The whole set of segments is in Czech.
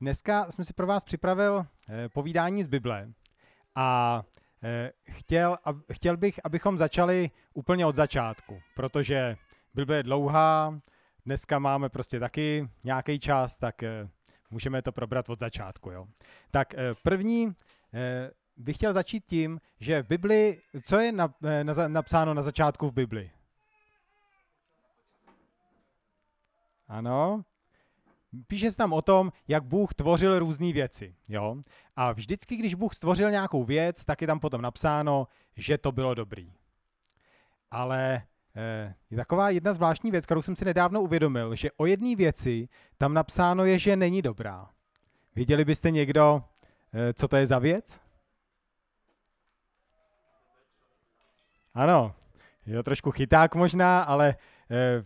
Dneska jsem si pro vás připravil eh, povídání z Bible a eh, chtěl, chtěl bych, abychom začali úplně od začátku, protože Bible je dlouhá, dneska máme prostě taky nějaký čas, tak eh, můžeme to probrat od začátku. Jo. Tak první bych chtěl začít tím, že v Bibli, co je napsáno na začátku v Bibli? Ano, píše se tam o tom, jak Bůh tvořil různé věci. Jo? A vždycky, když Bůh stvořil nějakou věc, tak je tam potom napsáno, že to bylo dobrý. Ale eh, je taková jedna zvláštní věc, kterou jsem si nedávno uvědomil, že o jedné věci tam napsáno je, že není dobrá. Viděli byste někdo, eh, co to je za věc? Ano, je to trošku chyták možná, ale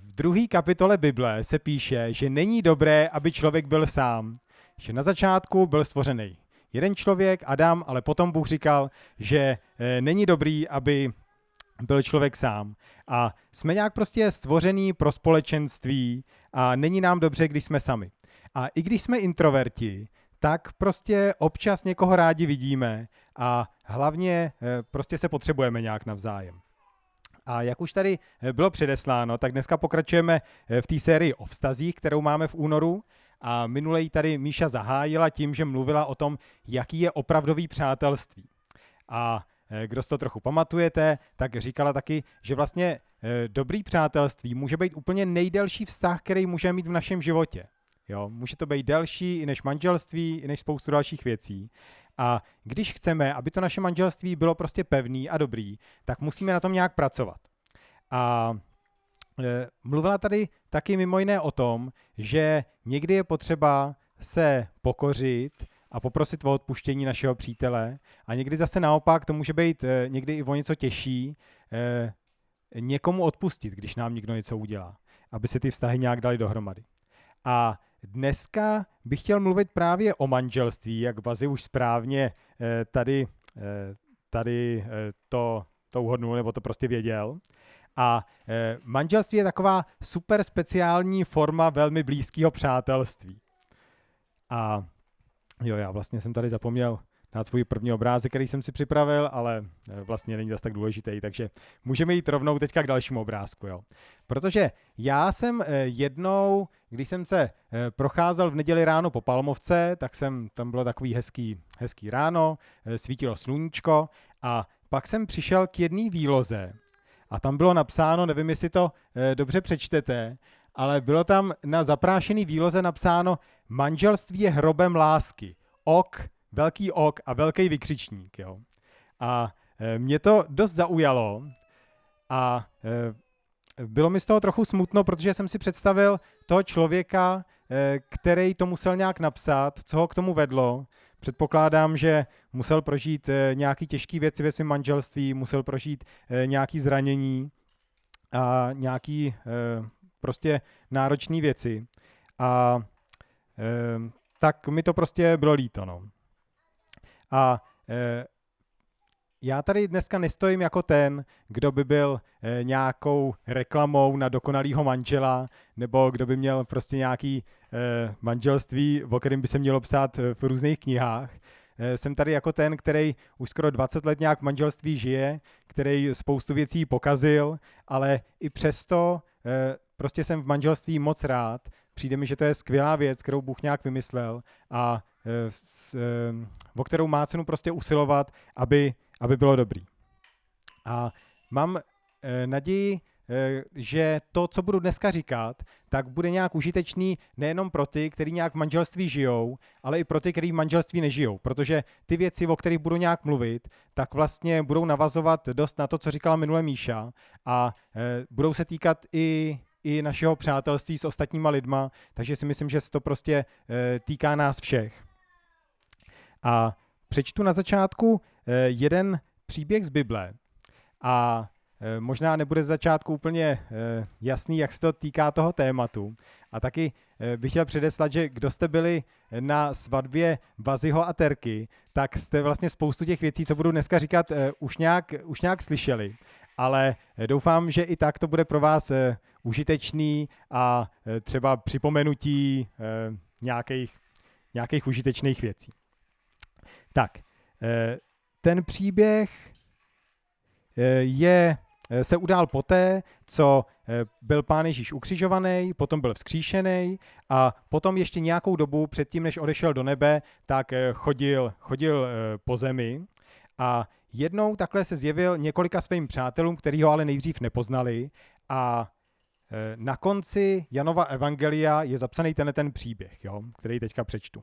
v druhé kapitole Bible se píše, že není dobré, aby člověk byl sám. Že na začátku byl stvořený jeden člověk, Adam, ale potom Bůh říkal, že eh, není dobrý, aby byl člověk sám. A jsme nějak prostě stvořený pro společenství a není nám dobře, když jsme sami. A i když jsme introverti, tak prostě občas někoho rádi vidíme a hlavně eh, prostě se potřebujeme nějak navzájem. A jak už tady eh, bylo předesláno, tak dneska pokračujeme eh, v té sérii o vztazích, kterou máme v únoru. A minule ji tady Míša zahájila tím, že mluvila o tom, jaký je opravdový přátelství. A eh, kdo to trochu pamatujete, tak říkala taky, že vlastně dobrý přátelství může být úplně nejdelší vztah, který můžeme mít v našem životě. Jo, může to být delší i než manželství, i než spoustu dalších věcí. A když chceme, aby to naše manželství bylo prostě pevný a dobrý, tak musíme na tom nějak pracovat. A e, mluvila tady taky mimo jiné o tom, že někdy je potřeba se pokořit a poprosit o odpuštění našeho přítele a někdy zase naopak to může být e, někdy i o něco těžší e, někomu odpustit, když nám někdo něco udělá, aby se ty vztahy nějak dali dohromady. A Dneska bych chtěl mluvit právě o manželství, jak Bazi už správně eh, tady, eh, tady eh, to, to uhodnul, nebo to prostě věděl. A manželství je taková super speciální forma velmi blízkého přátelství. A jo, já vlastně jsem tady zapomněl dát svůj první obrázek, který jsem si připravil, ale eh, vlastně není zase tak důležitý, takže můžeme jít rovnou teďka k dalšímu obrázku. Jo. Protože já jsem eh, jednou, když jsem se eh, procházel v neděli ráno po Palmovce, tak jsem, tam bylo takový hezký, hezký ráno, svítilo sluníčko a pak jsem přišel k jedné výloze a tam bylo napsáno, nevím, jestli to dobře přečtete, ale bylo tam na zaprášený výloze napsáno manželství je hrobem lásky. Ok, velký ok a velký vykřičník. Jo. A e, mě to dost zaujalo a e, bylo mi z toho trochu smutno, protože jsem si představil toho člověka, e, který to musel nějak napsat, co ho k tomu vedlo. Předpokládám, že musel prožít nějaký těžký věci ve svém manželství, musel prožít nějaký zranění a nějaký prostě náročné věci. A tak mi to prostě bylo líto. No. A e, já tady dneska nestojím jako ten, kdo by byl e, nějakou reklamou na dokonalýho manžela, nebo kdo by měl prostě nějaký e, manželství, o kterém by se mělo psát v různých knihách. Jsem tady jako ten, který už skoro 20 let nějak v manželství žije, který spoustu věcí pokazil, ale i přesto prostě jsem v manželství moc rád. Přijde mi, že to je skvělá věc, kterou Bůh nějak vymyslel a Eh, eh, o kterou má cenu prostě usilovat, aby, aby bylo dobrý. A mám eh, naději, že to, co budu dneska říkat, tak bude nějak užitečný nejenom pro ty, kteří nějak v manželství žijou, ale i pro ty, kteří v manželství nežijou. Protože ty věci, o kterých budu nějak mluvit, tak vlastně budou navazovat dost na to, co říkala minule Míša a budou se týkat i i našeho přátelství s ostatníma lidma, takže si myslím, že se to prostě týká nás všech. A přečtu na začátku eh, jeden příběh z Bible a eh, možná nebude z začátku úplně eh, jasný, jak se to týká toho tématu. A taky bych chtěl předeslat, že kdo jste byli na svatbě Baziho a Terky, tak jste vlastně spoustu těch věcí, co budu dneska říkat, už nějak, už nějak slyšeli. Ale doufám, že i tak to bude pro vás užitečný a třeba připomenutí nějakých nějakých užitečných věcí. Tak, ten příběh je, se udál poté, co byl pán Ježíš ukřižovaný, potom byl vzkříšený a potom ještě nějakou dobu předtím, než odešel do nebe, tak chodil, chodil po zemi a jednou takhle se zjevil několika svým přátelům, který ho ale nejdřív nepoznali a na konci Janova evangelia je zapsaný tenhle ten příběh, jo, který teďka přečtu.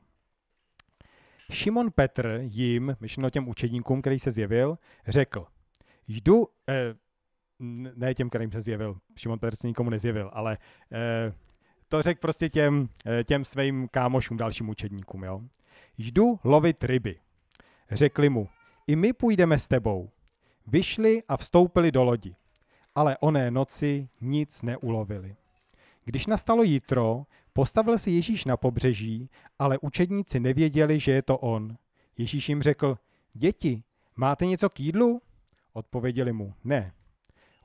Šimon Petr jim, myšleno těm učedníkům, který se zjevil, řekl, jdu, eh, ne těm, kterým se zjevil, Šimon Petr se nikomu nezjevil, ale eh, to řekl prostě těm, eh, těm svým kámošům, dalším učedníkům, jo. Jdu lovit ryby. Řekli mu, i my půjdeme s tebou. Vyšli a vstoupili do lodi, ale oné noci nic neulovili. Když nastalo jitro, postavil se Ježíš na pobřeží, ale učedníci nevěděli, že je to on. Ježíš jim řekl, děti, máte něco k jídlu? Odpověděli mu, ne.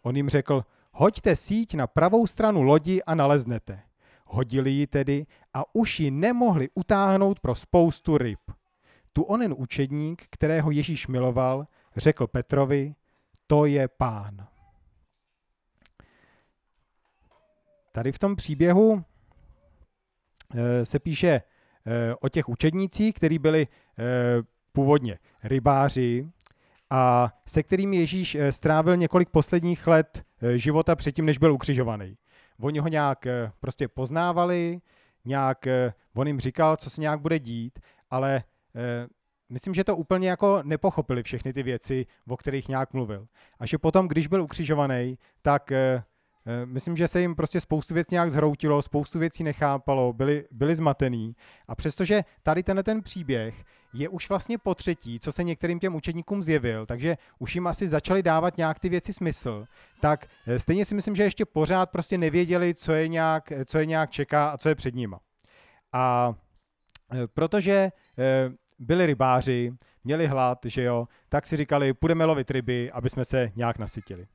On jim řekl, hoďte síť na pravou stranu lodi a naleznete. Hodili ji tedy a už ji nemohli utáhnout pro spoustu ryb. Tu onen učedník, kterého Ježíš miloval, řekl Petrovi, to je pán. Tady v tom příběhu eh, se píše eh, o těch učednících, kteří byli eh, původně rybáři a se kterými Ježíš strávil několik posledních let života předtím, než byl ukřižovaný. Oni ho nějak prostě poznávali, nějak on jim říkal, co se nějak bude dít, ale myslím, že to úplně jako nepochopili všechny ty věci, o kterých nějak mluvil. A že potom, když byl ukřižovaný, tak myslím, že se jim prostě spoustu věcí nějak zhroutilo, spoustu věcí nechápalo, byli, byli zmatený. A přestože tady tenhle ten příběh je už vlastně po třetí, co se některým těm učedníkům zjevil, takže už jim asi začali dávat nějak ty věci smysl, tak stejně si myslím, že ještě pořád prostě nevěděli, co je nějak, co je nějak čeká a co je před nima. A protože byli rybáři, měli hlad, že jo, tak si říkali, půjdeme lovit ryby, aby jsme se nějak nasytili.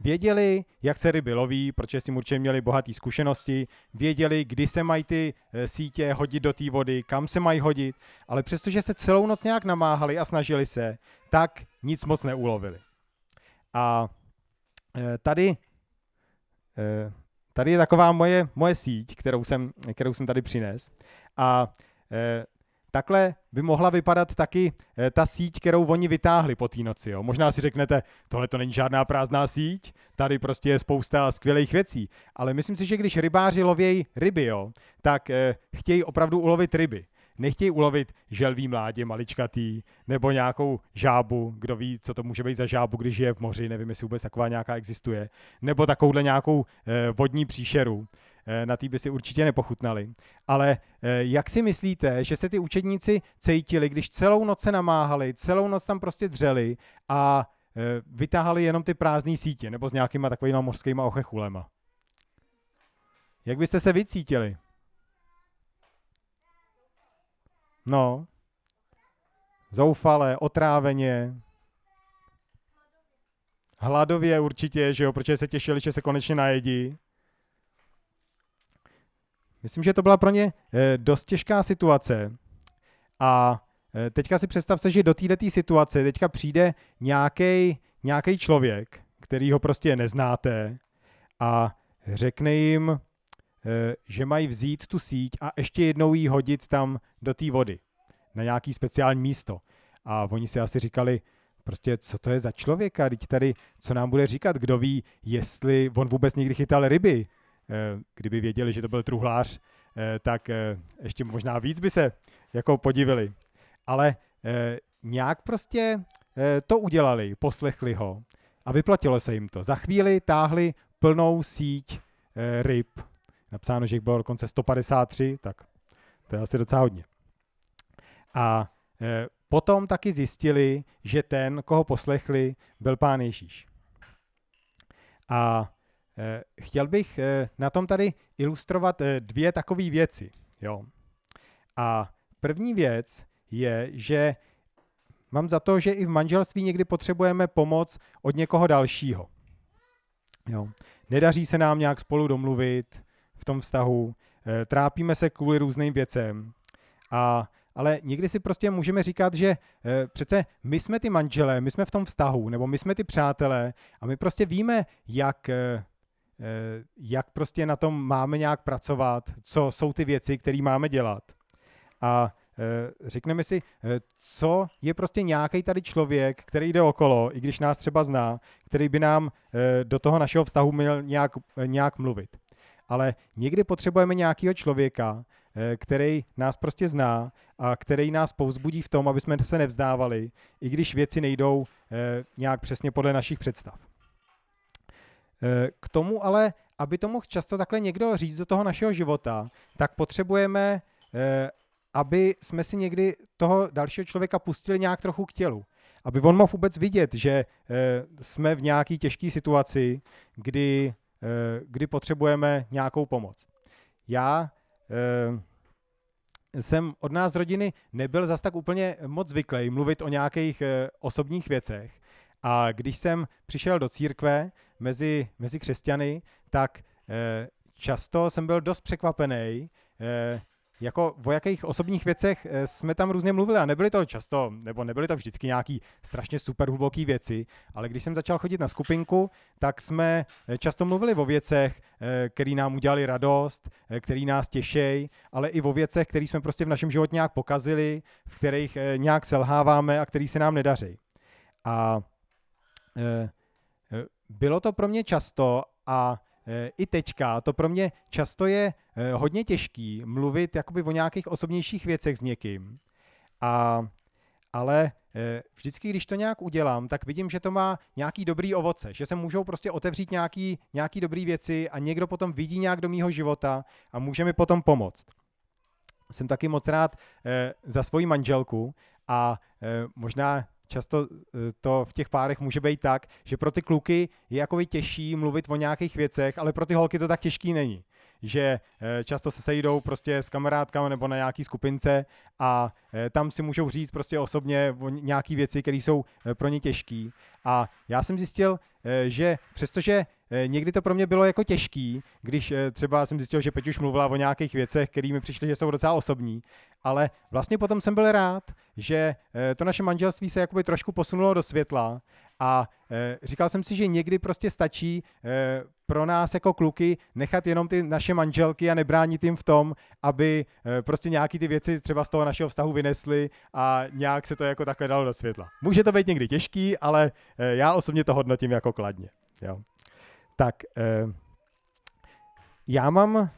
Věděli, jak se ryby loví, protože s tím určitě měli bohaté zkušenosti, věděli, kdy se mají ty eh, sítě hodit do té vody, kam se mají hodit, ale přestože se celou noc nějak namáhali a snažili se, tak nic moc neulovili. A eh, tady, eh, tady je taková moje, moje síť, kterou jsem, kterou jsem tady přines. A takhle by mohla vypadat taky eh, ta síť, kterou oni vytáhli po té noci. Jo. Možná si řeknete, tohle to není žádná prázdná síť, tady prostě je spousta skvělých věcí. Ale myslím si, že když rybáři lovějí ryby, jo, tak eh, chtějí opravdu ulovit ryby. Nechtějí ulovit želví mládě maličkatý, nebo nějakou žábu, kdo ví, co to může být za žábu, když je v moři, nevím, jestli vůbec taková nějaká existuje, nebo takovouhle nějakou eh, vodní příšeru. Eh, na tý by si určitě nepochutnali. Ale eh, jak si myslíte, že se ty učedníci cítili, když celou noc se namáhali, celou noc tam prostě dřeli a eh, vytáhali jenom ty prázdné sítě, nebo s nějakýma takovými mořskými ochechulema? Jak byste se vycítili? No, zoufale, otráveně, hladově určitě, že jo, protože se těšili, že se konečně najedí. Myslím, že to byla pro ně eh, dost těžká situace. A eh, teďka si představte, že do této situace teďka přijde nějaký člověk, který ho prostě neznáte a řekne jim, eh, že mají vzít tu síť a ještě jednou ji hodit tam do té vody, na nějaký speciální místo. A oni si asi říkali, prostě co to je za člověka, teď tady, co nám bude říkat, kdo ví, jestli on vůbec někdy chytal ryby, kdyby věděli, že to byl truhlář, eh, tak eh, ještě možná víc by se jako podivili. Ale nějak prostě to udělali, poslechli ho a vyplatilo se jim to. Za chvíli táhli plnou síť ryb. Napsáno, že jich bylo dokonce 153, tak to je asi docela hodně. A potom taky zjistili, že ten, koho poslechli, byl pán Ježíš. A Eh, chtěl bych eh, na tom tady ilustrovat eh, dvě takové věci. Jo. A první věc je, že mám za to, že i v manželství někdy potřebujeme pomoc od někoho dalšího. Jo. Nedaří se nám nějak spolu domluvit v tom vztahu, trápíme se kvůli různým věcem A, ale někdy si prostě můžeme říkat, že přece my jsme ty manželé, my jsme v tom vztahu, nebo my jsme ty přátelé a my prostě víme, jak, jak prostě na tom máme nějak pracovat, co jsou ty věci, které máme dělat. A řekneme si, co je prostě nějaký tady člověk, který jde okolo, i když nás třeba zná, který by nám do toho našeho vztahu měl nějak, nějak mluvit. Ale někdy potřebujeme nějakého člověka, Eh, který nás prostě zná a který nás povzbudí v tom, aby jsme se nevzdávali, i když věci nejdou eh, nějak přesně podle našich představ. Eh, k tomu ale, aby to mohl často takhle někdo říct do toho našeho života, tak potřebujeme, aby jsme si někdy toho dalšího člověka pustili nějak trochu k tělu. Aby on mohl vůbec vidět, že jsme v nějaké těžké situaci, kdy, kdy potřebujeme nějakou pomoc. Já Eh, jsem od nás z rodiny nebyl zas tak úplně moc zvyklý mluvit o nějakých eh, osobních věcech. A když jsem přišel do církve mezi, mezi křesťany, tak eh, často jsem byl dost překvapený, jako o jakých osobních věcech eh, jsme tam různě mluvili a nebyly to často, nebo nebyly to vždycky nějaký strašně super hluboké věci, ale když jsem začal chodit na skupinku, tak jsme eh, často mluvili o věcech, eh, které nám udělali radost, které nás těšejí, ale i o věcech, které jsme prostě v našem životě nějak pokazili, v kterých nějak selháváme a který se nám nedaří. A bylo to pro mě často a i teďka to pro mě často je eh, hodně těžký mluvit jakoby o nějakých osobnějších věcech s někým. A, ale eh, vždycky, když to nějak udělám, tak vidím, že to má nějaký dobrý ovoce, že se můžou prostě otevřít nějaký, nějaký dobrý věci a někdo potom vidí nějak do mýho života a může mi potom pomoct. Jsem taky moc rád za svoji manželku a možná často eh, to v těch párech může být tak, že pro ty kluky je jako těžší mluvit o nějakých věcech, ale pro ty holky to tak těžký není. Že eh, často se sejdou prostě s kamarádkami nebo na nějaký skupince a eh, tam si můžou říct prostě osobně o nějaký věci, které jsou pro ně těžké. A já jsem zjistil, že přestože někdy to pro mě bylo jako těžký, když třeba jsem zjistil, že Peťuš mluvila o nějakých věcech, které mi přišly, že jsou docela osobní, ale vlastně potom jsem byl rád, že eh, to naše manželství se jakoby trošku posunulo do světla a eh, říkal jsem si, že někdy prostě stačí eh, pro nás jako kluky nechat jenom ty naše manželky a nebránit jim v tom, aby prostě nějaký ty věci třeba z toho našeho vztahu vynesly a nějak se to jako takhle dalo do světla. Může to být někdy těžký, ale já osobně to hodnotím jako kladně. Jo. Tak, já mám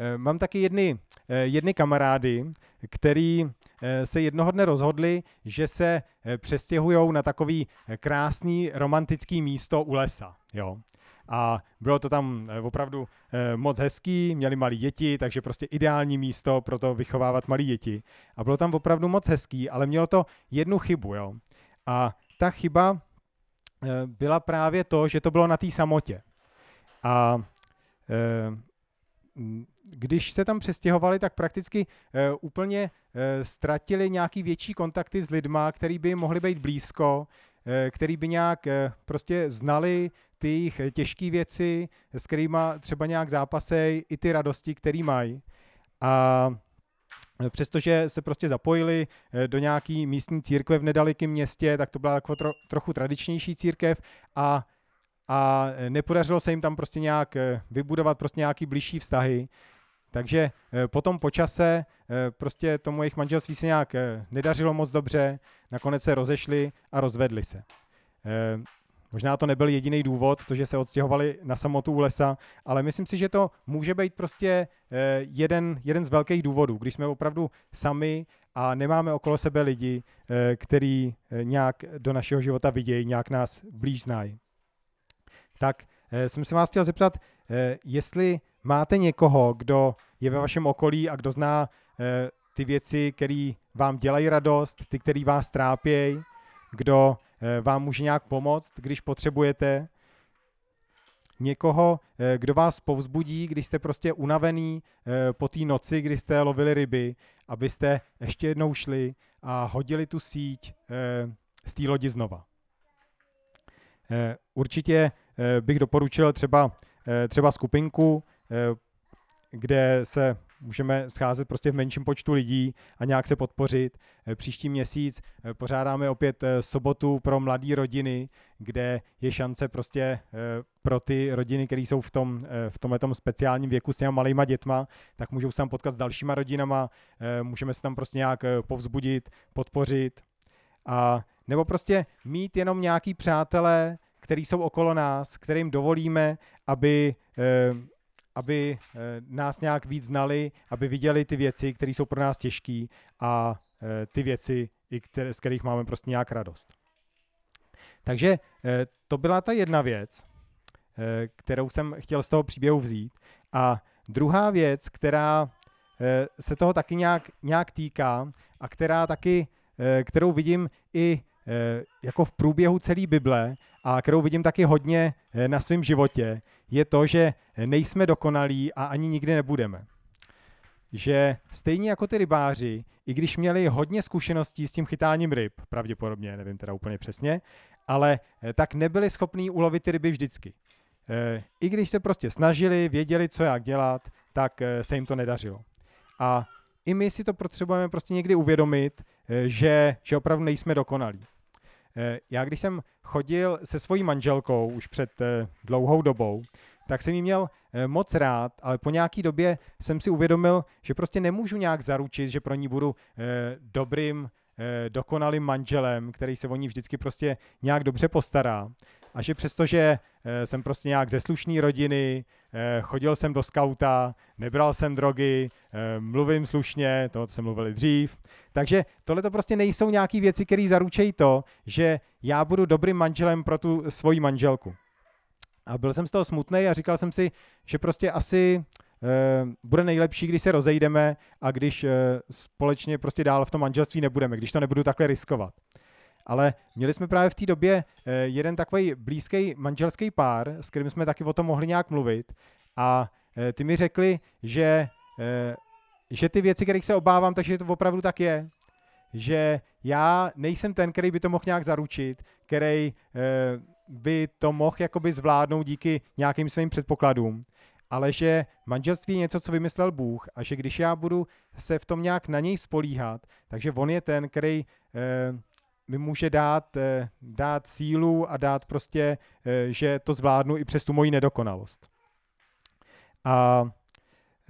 Eh, mám taky jedny, eh, jedny kamarády, který eh, se jednoho dne rozhodli, že se přestěhují na takový krásný romantický místo u lesa. Jo. A bylo to tam opravdu moc hezký, měli malí děti, takže prostě ideální místo pro to vychovávat malí děti. A bylo tam opravdu moc hezký, ale mělo to jednu chybu. Jo. A ta chyba byla právě to, že to bylo na té samotě. A když se tam přestěhovali, tak prakticky uh, úplně ztratili nějaký větší kontakty s lidma, který by mohli být blízko, který by nějak prostě znali ty jejich těžké věci, s kterými třeba nějak zápasej, i ty radosti, které mají. A Přestože se prostě zapojili do nějaký místní církve v nedalekém městě, tak to byla jako tro, trochu tradičnější církev a a nepodařilo se jim tam prostě nějak eh, vybudovat prostě nějaký blížší vztahy. Takže eh, potom po čase eh, prostě tomu jejich manželství se nějak nedařilo moc dobře, nakonec se rozešli a rozvedli se. Možná to nebyl jediný důvod, to, že se odstěhovali na samotu u lesa, ale myslím si, že to může být prostě jeden, jeden z velkých důvodů, když jsme opravdu sami a nemáme okolo sebe lidi, který nějak do našeho života vidějí, nějak nás blíž znají. Tak eh, jsem se vás chtěl zeptat, eh, jestli máte někoho, kdo je ve vašem okolí a kdo zná eh, ty věci, které vám dělají radost, ty, které vás trápějí, kdo vám může nějak pomoct, když potřebujete, někoho, kdo vás povzbudí, když jste prostě unavený po té noci, kdy jste lovili ryby, abyste ještě jednou šli a hodili tu síť z té lodi znova. Určitě Eh, bych doporučil třeba, eh, třeba skupinku, eh, kde se můžeme scházet prostě v menším počtu lidí a nějak se podpořit. Příští měsíc pořádáme opět sobotu pro mladé rodiny, kde je šance prostě pro ty rodiny, které jsou v tom v tomhle speciálním věku s těma malýma dětma, tak můžou se tam potkat s dalšíma rodinama, můžeme se tam prostě nějak povzbudit, podpořit a nebo prostě mít jenom nějaký přátelé, který jsou okolo nás, kterým dovolíme, aby, eh, aby eh, nás nějak víc znali, aby viděli ty věci, které jsou pro nás těžké a eh, ty věci, které, z kterých máme prostě nějak radost. Takže to byla ta jedna věc, kterou jsem chtěl z toho příběhu vzít. A druhá věc, která se toho taky nějak, nějak týká a která taky, kterou vidím i jako v průběhu celé Bible a kterou vidím taky hodně eh, na svém životě, je to, že nejsme dokonalí a ani nikdy nebudeme. Že stejně jako ty rybáři, i když měli hodně zkušeností s tím chytáním ryb, pravděpodobně, nevím teda úplně přesně, ale eh, tak nebyli schopní ulovit ty ryby vždycky. Eh, I když se prostě snažili, věděli, co jak dělat, tak se jim to nedařilo. A i my si to potřebujeme prostě někdy uvědomit, že, že opravdu nejsme dokonalí. Eh, já když jsem chodil se svojí manželkou už před eh, dlouhou dobou, tak jsem ji měl eh, moc rád, ale po nějaký době jsem si uvědomil, že prostě nemůžu nějak zaručit, že pro ní budu dobrým, dokonalým manželem, který se o ní vždycky prostě nějak dobře postará. A že přestože eh, jsem prostě nějak ze slušné rodiny, eh, chodil jsem do skauta, nebral jsem drogy, eh, mluvím slušně, to jsem mluvil dřív. Takže tohle to prostě nejsou nějaké věci, které zaručejí to, že já budu dobrým manželem pro tu svoji manželku. A byl jsem z toho smutný a říkal jsem si, že prostě asi bude nejlepší, když se rozejdeme a když společně prostě dál v tom manželství nebudeme, když to nebudu takhle riskovat ale měli jsme právě v té době eh, jeden takový blízký manželský pár, s kterým jsme taky o tom mohli nějak mluvit a eh, ty mi řekli, že, eh, že ty věci, kterých se obávám, takže to opravdu tak je. Že já nejsem ten, který by to mohl nějak zaručit, který by to mohl jakoby zvládnout díky nějakým svým předpokladům, ale že manželství je něco, co vymyslel Bůh a že když já budu se v tom nějak na něj spolíhat, takže on je ten, který mi může dát, eh, dát sílu a dát prostě, eh, že to zvládnu i přes tu moji nedokonalost. A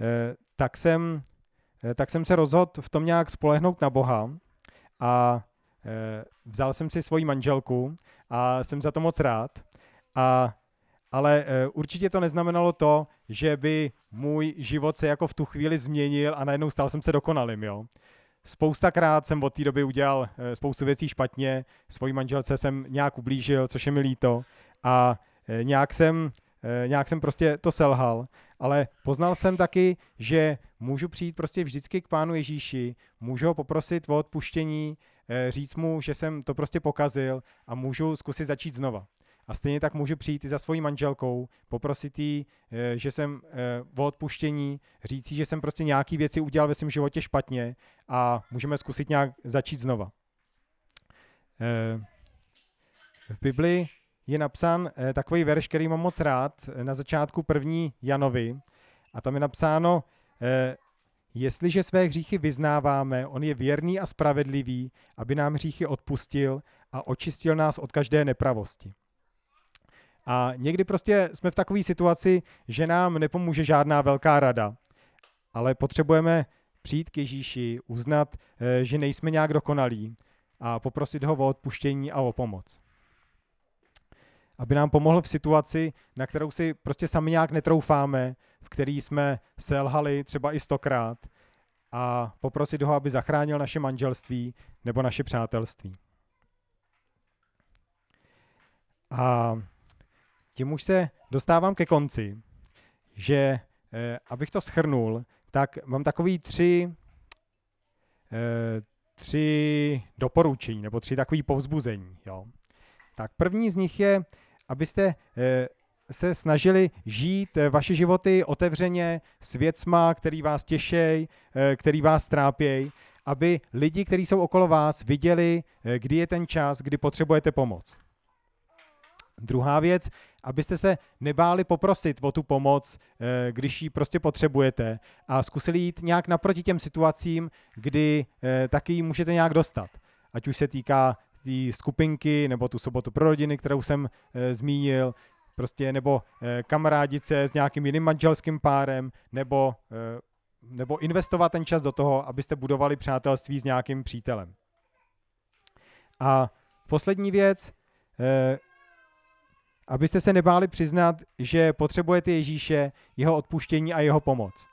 eh, tak jsem, tak jsem se rozhodl v tom nějak spolehnout na Boha a vzal jsem si svoji manželku a jsem za to moc rád. A, ale určitě to neznamenalo to, že by můj život se jako v tu chvíli změnil a najednou stal jsem se dokonalým, jo. Spoustakrát jsem od té doby udělal eh, spoustu věcí špatně, svojí manželce jsem nějak ublížil, což je mi líto. A eh, nějak jsem, eh, nějak jsem prostě to selhal, ale poznal jsem taky, že můžu přijít prostě vždycky k Pánu Ježíši, můžu ho poprosit o odpuštění, říct mu, že jsem to prostě pokazil a můžu zkusit začít znova. A stejně tak můžu přijít i za svojí manželkou, poprosit jí, že jsem o odpuštění, říct jí, že jsem prostě nějaký věci udělal ve svém životě špatně a můžeme zkusit nějak začít znova. Eh, v Biblii je napsán takový verš, který mám moc rád, na začátku první Janovi. A tam je napsáno, jestliže své hříchy vyznáváme, on je věrný a spravedlivý, aby nám hříchy odpustil a očistil nás od každé nepravosti. A někdy prostě jsme v takové situaci, že nám nepomůže žádná velká rada, ale potřebujeme přijít k Ježíši, uznat, eh, že nejsme nějak dokonalí a poprosit ho o odpuštění a o pomoc. Aby nám pomohl v situaci, na kterou si prostě sami nějak netroufáme, v který jsme selhali třeba i stokrát a poprosit ho, aby zachránil naše manželství nebo naše přátelství. A tím už se dostávám ke konci, že eh, abych to schrnul, tak mám takový tři, eh, tři doporučení nebo tři takové povzbuzení. Jo. Tak první z nich je, abyste eh, se snažili žít eh, vaše životy otevřeně s věcma, který vás těšej, který vás trápějí, aby lidi, kteří jsou okolo vás, viděli, kdy je ten čas, kdy potřebujete pomoc. Druhá věc, abyste se nebáli poprosit o tu pomoc, eh, když ji prostě potřebujete a zkusili jít nějak naproti těm situacím, kdy eh, taky ji můžete nějak dostat. Ať už se týká té skupinky nebo tu sobotu pro rodiny, kterou jsem e, zmínil, prostě nebo kamarádit se s nějakým jiným manželským párem, nebo, nebo investovat ten čas do toho, abyste budovali přátelství s nějakým přítelem. A poslední věc, abyste se nebáli přiznat, že potřebujete Ježíše, jeho odpuštění a jeho pomoc.